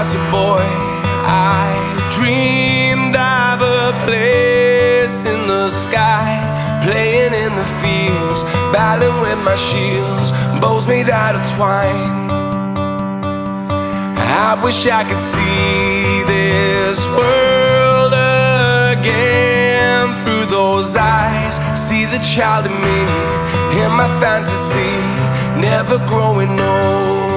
Was a boy, I dreamed of a place in the sky, playing in the fields, battling with my shields, bows made out of twine. I wish I could see this world again through those eyes. See the child in me, in my fantasy, never growing old.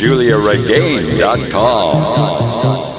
GiuliaRegain.com.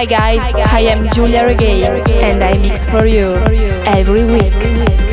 Hi guys, I am Giulia Regain and I mix for you. every week.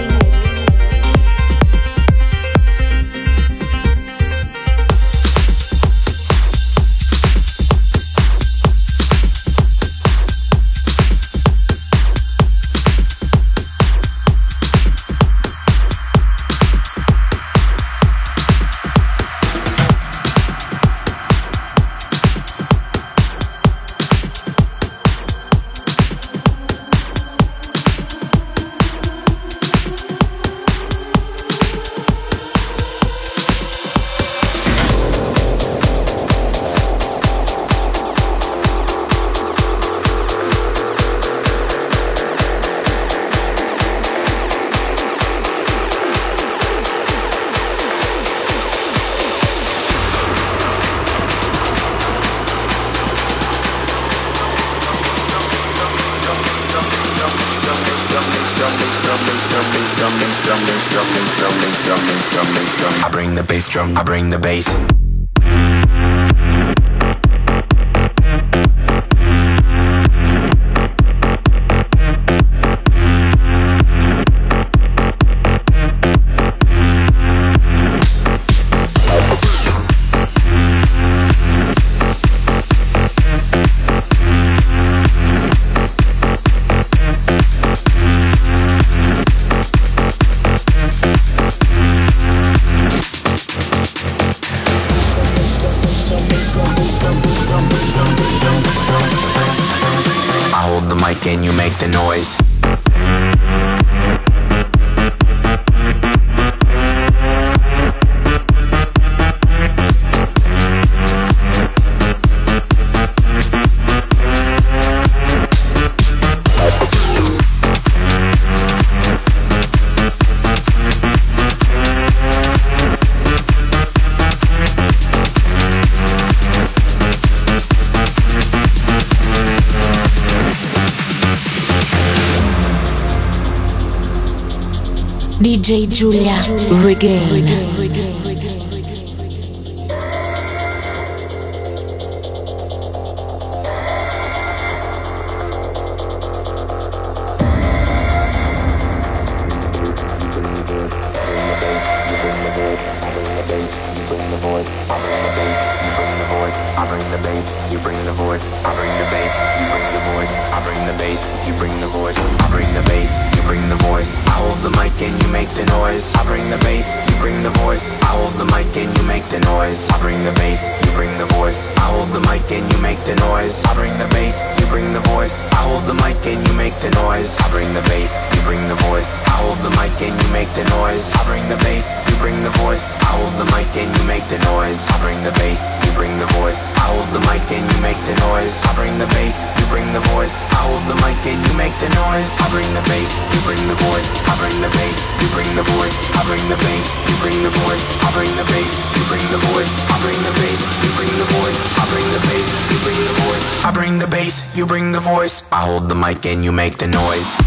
and you make the noise. DJ Giulia Regain. And you make the noise.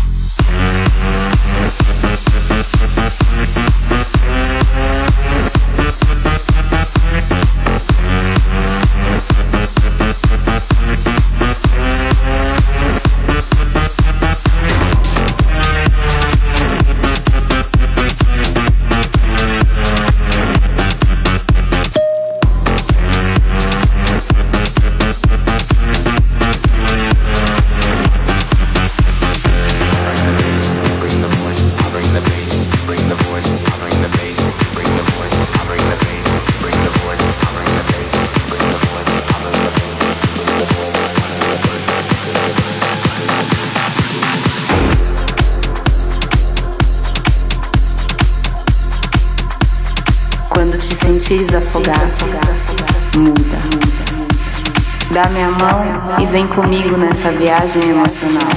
Afogar, muda. Dá minha mão e vem comigo nessa viagem emocional.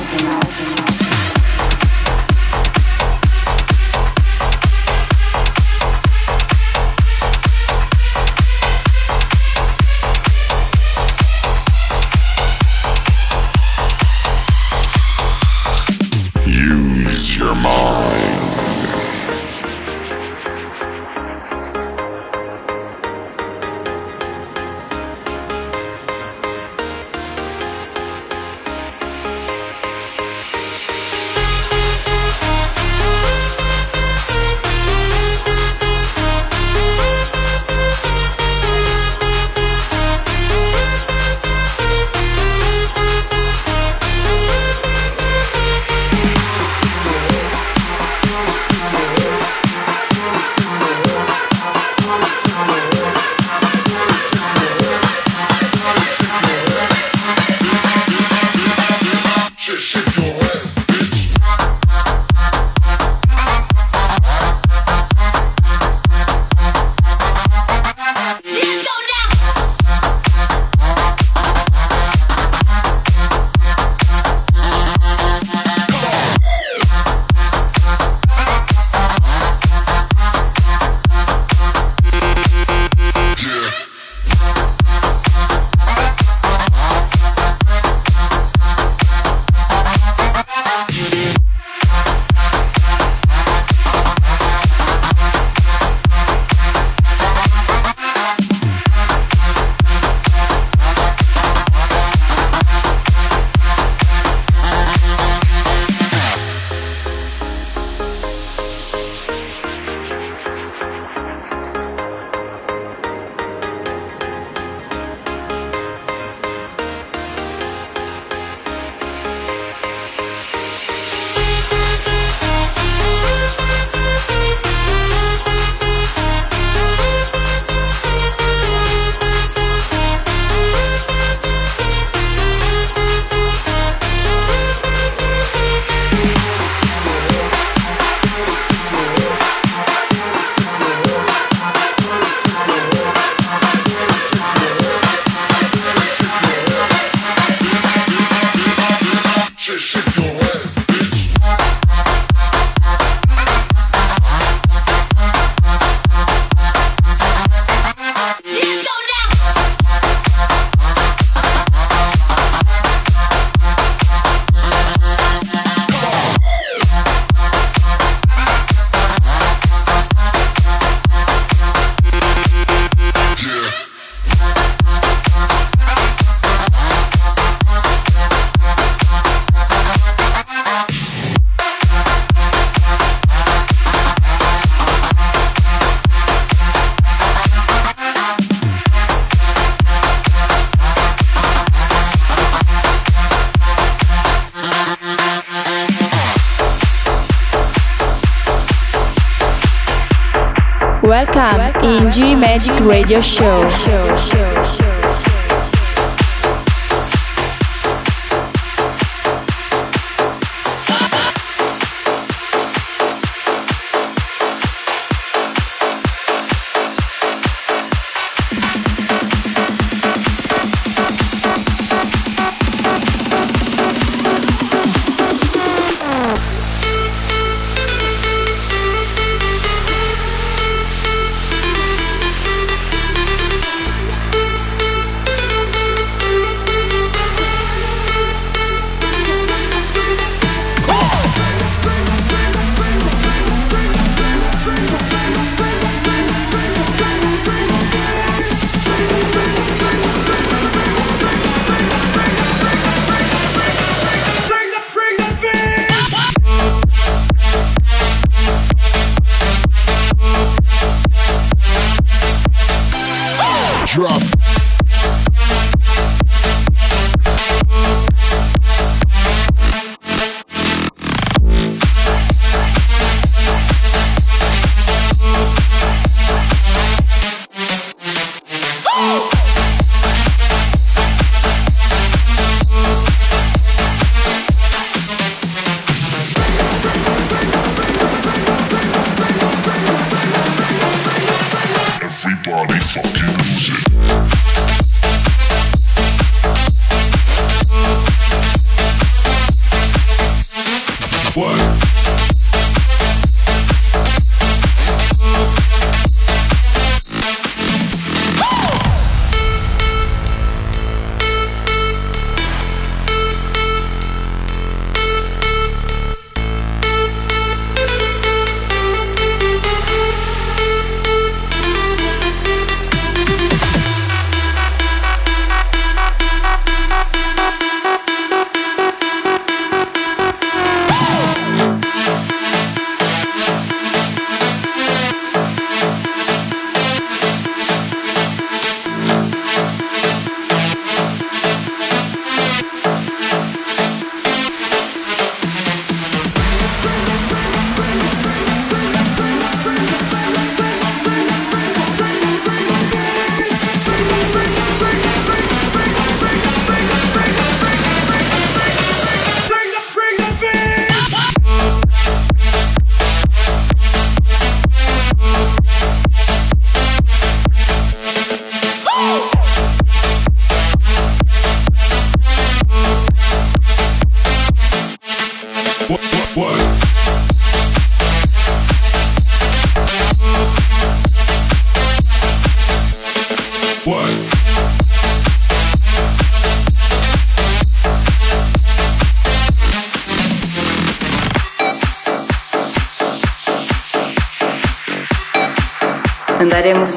G Magic Radio Show, show, show, Show.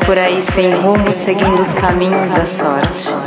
Por aí sem rumo, seguindo os caminhos da sorte.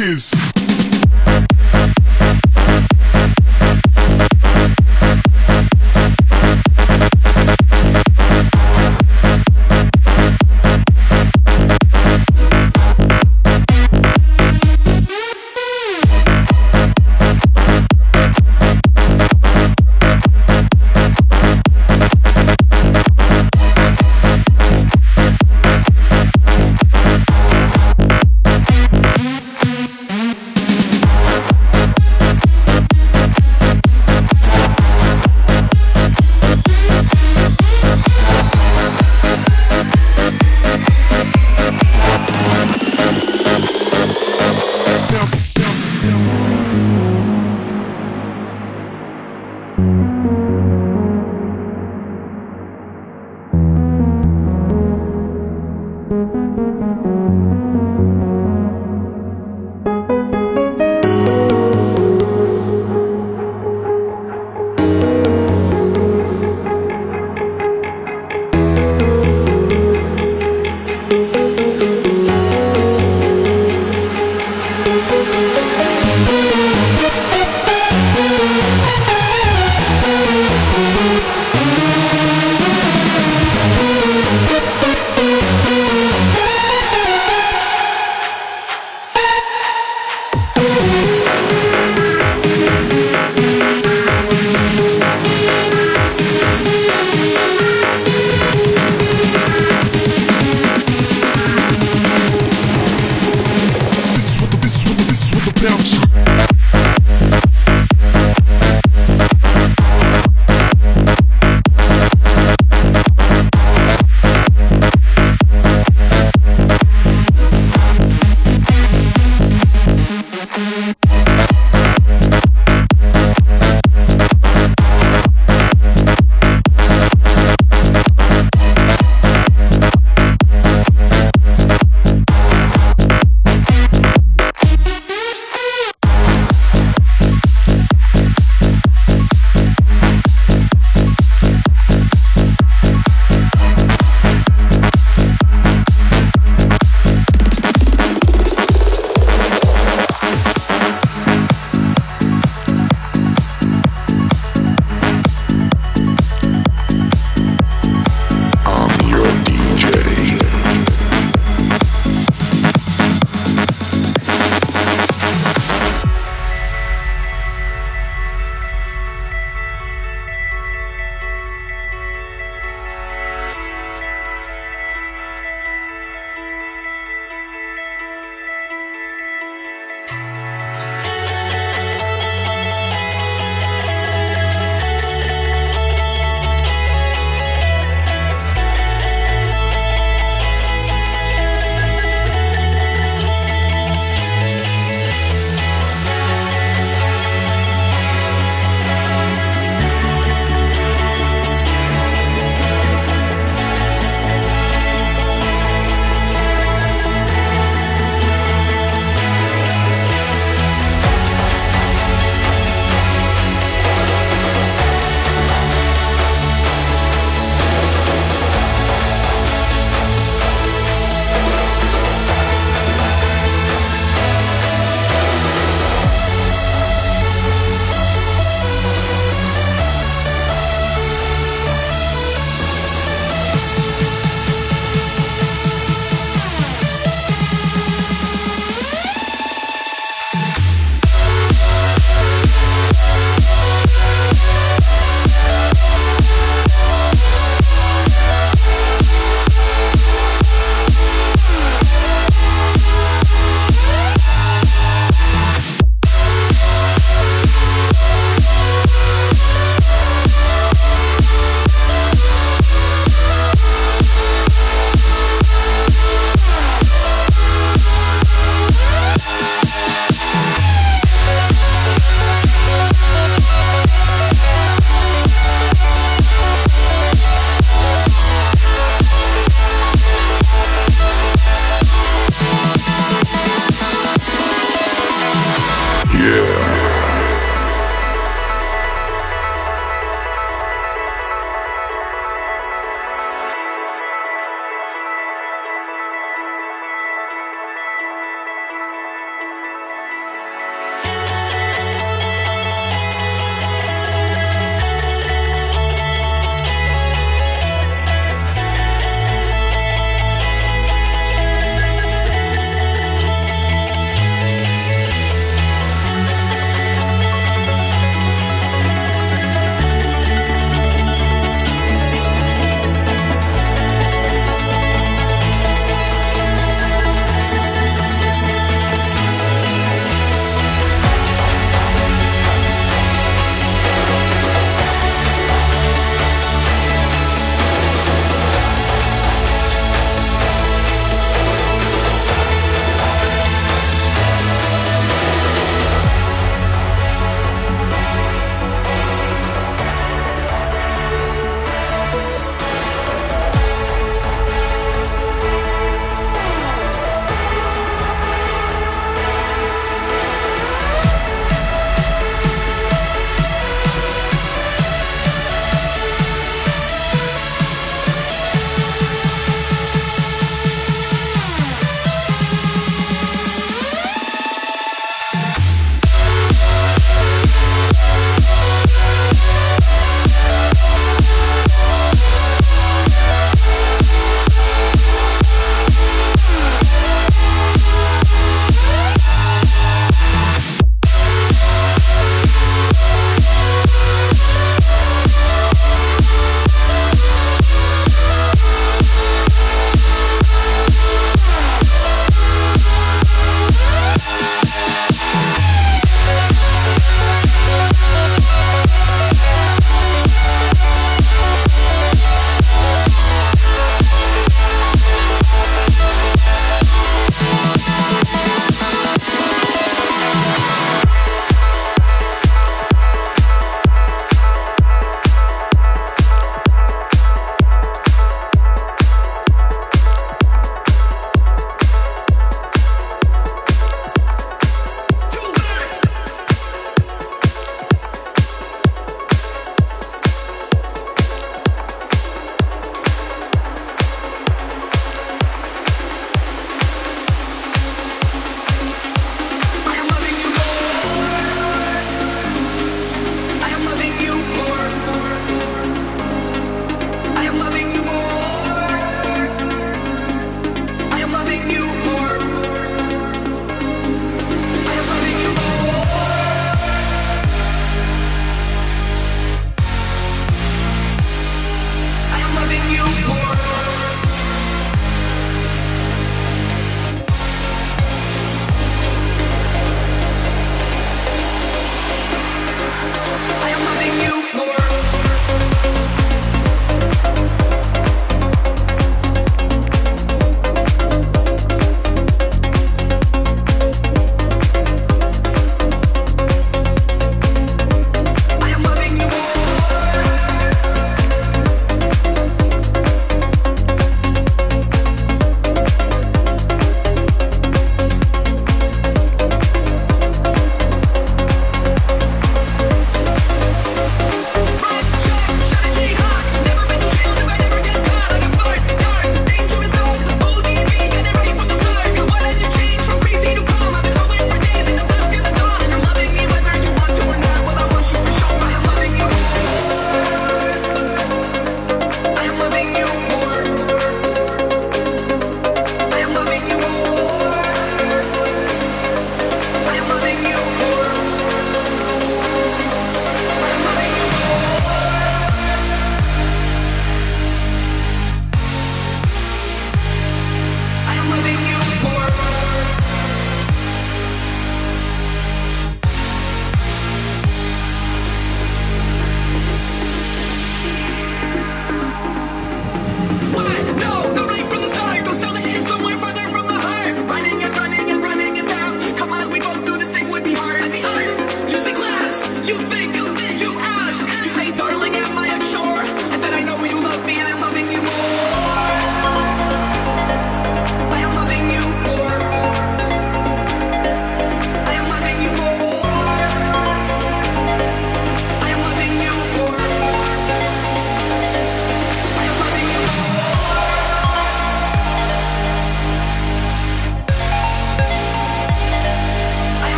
Is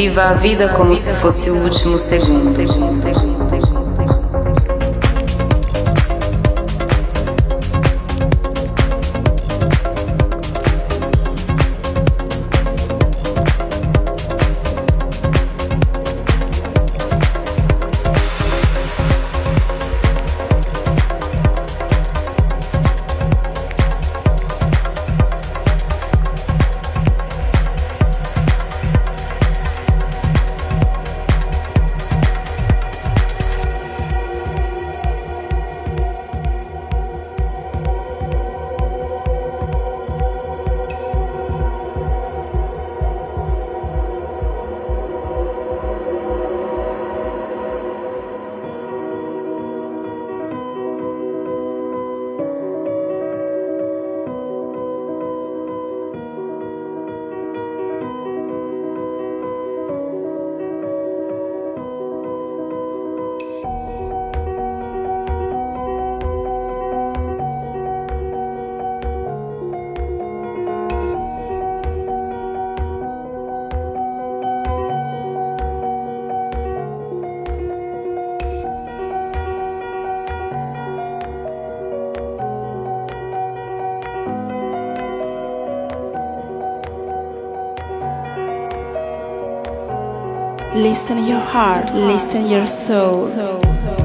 Viva a vida como se fosse o último segundo. Listen your heart, listen your soul.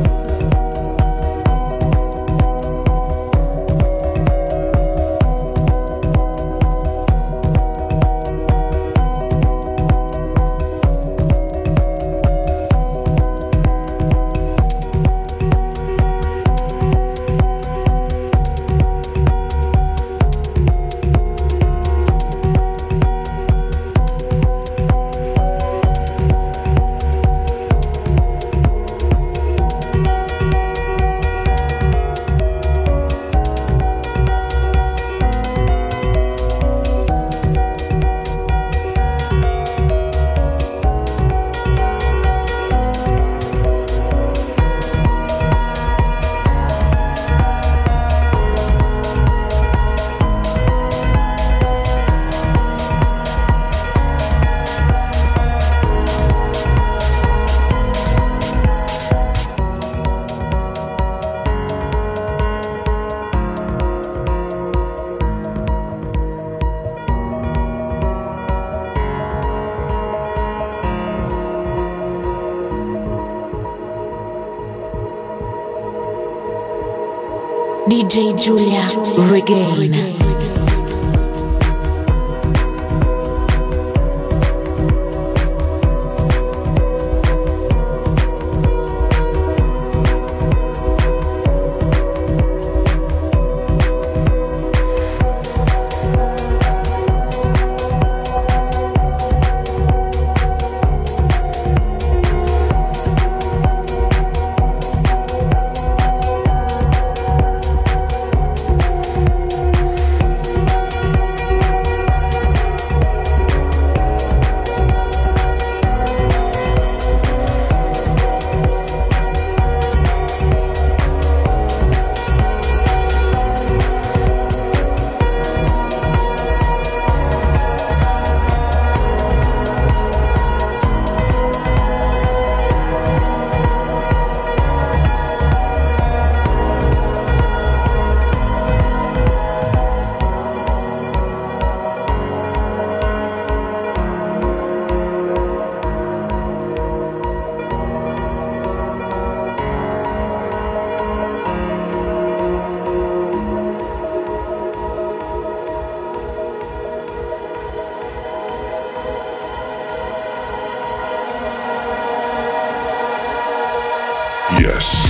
DJ Giulia Regain. G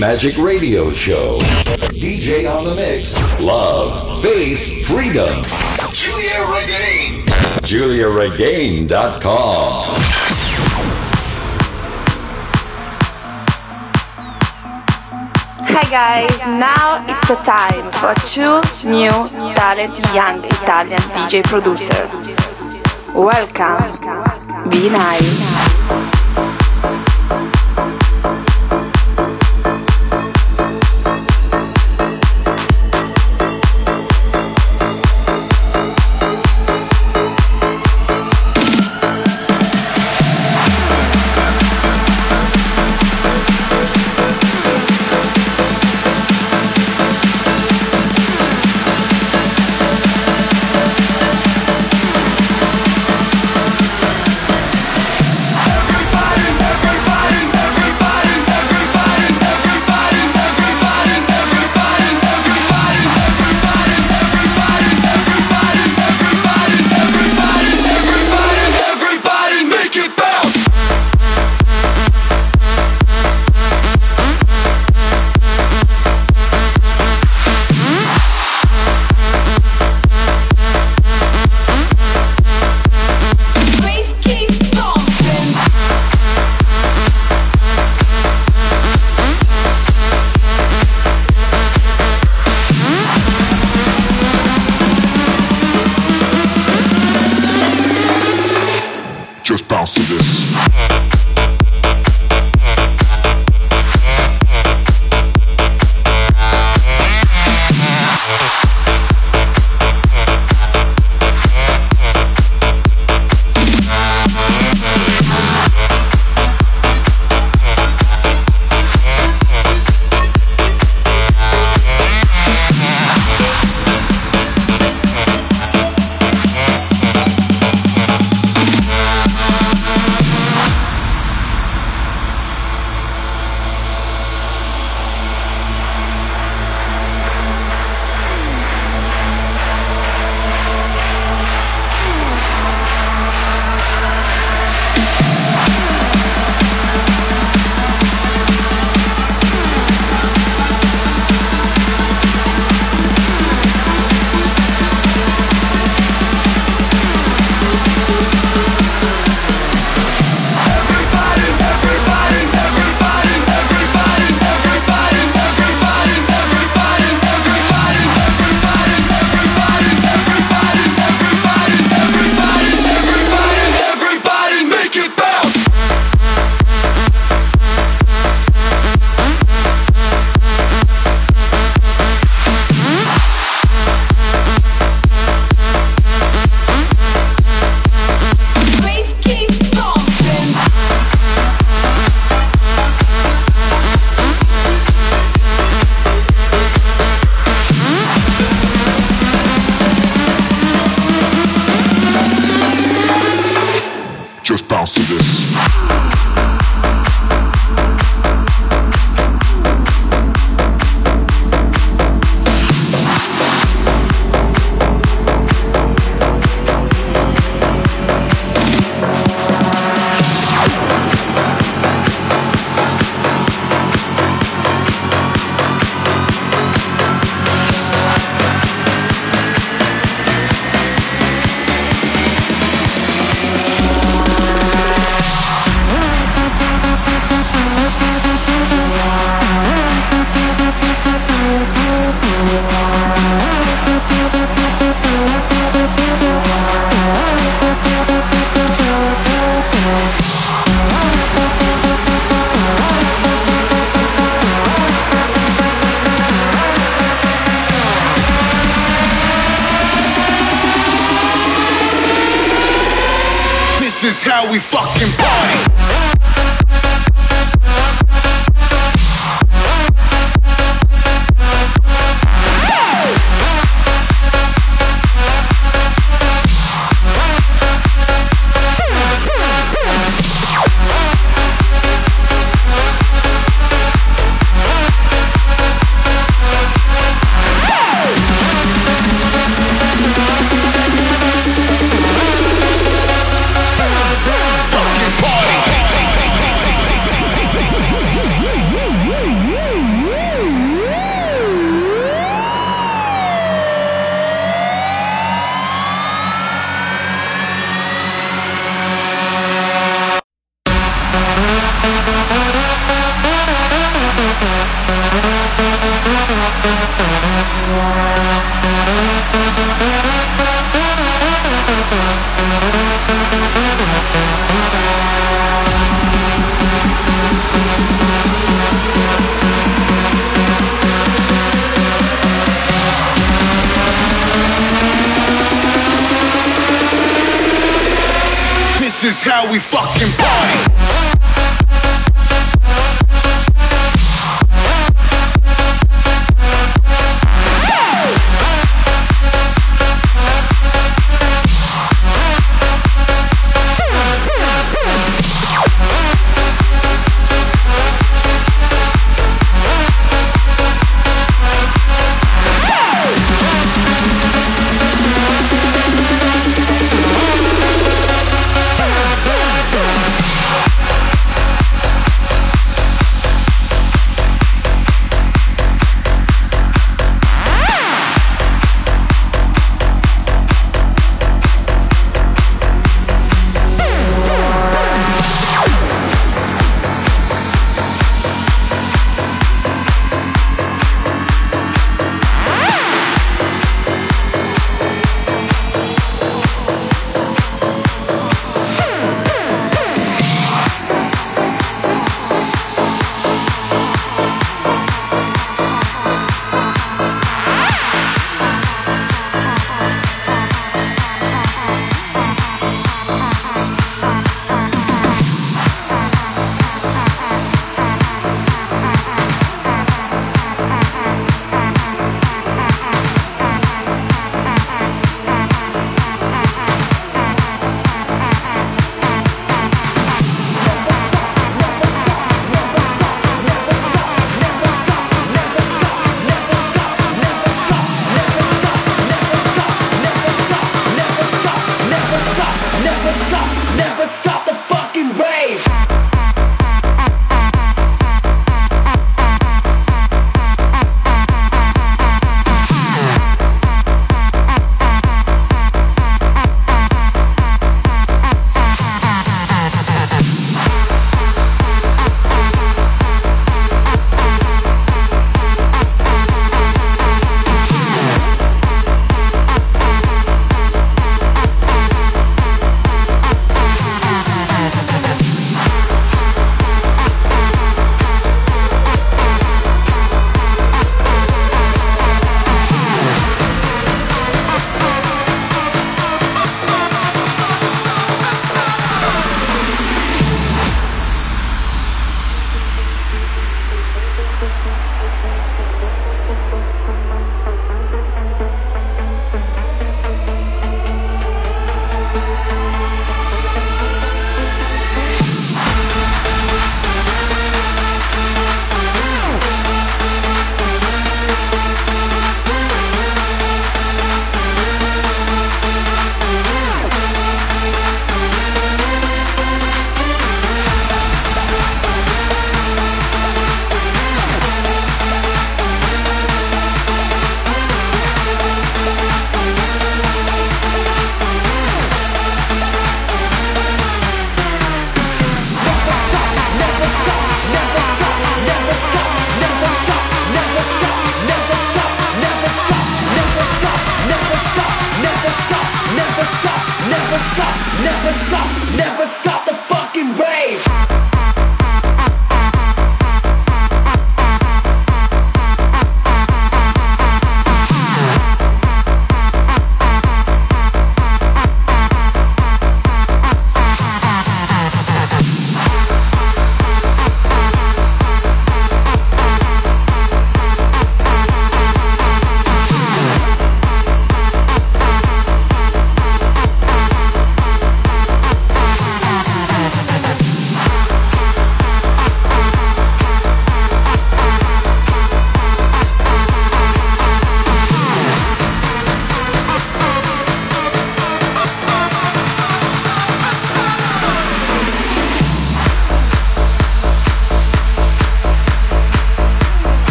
Magic Radio Show. DJ on the Mix. Love, Faith, Freedom. Giulia Regain. GiuliaRegain.com. Hi guys, now it's a time for two new talented young Italian DJ producers. Welcome, Vinai.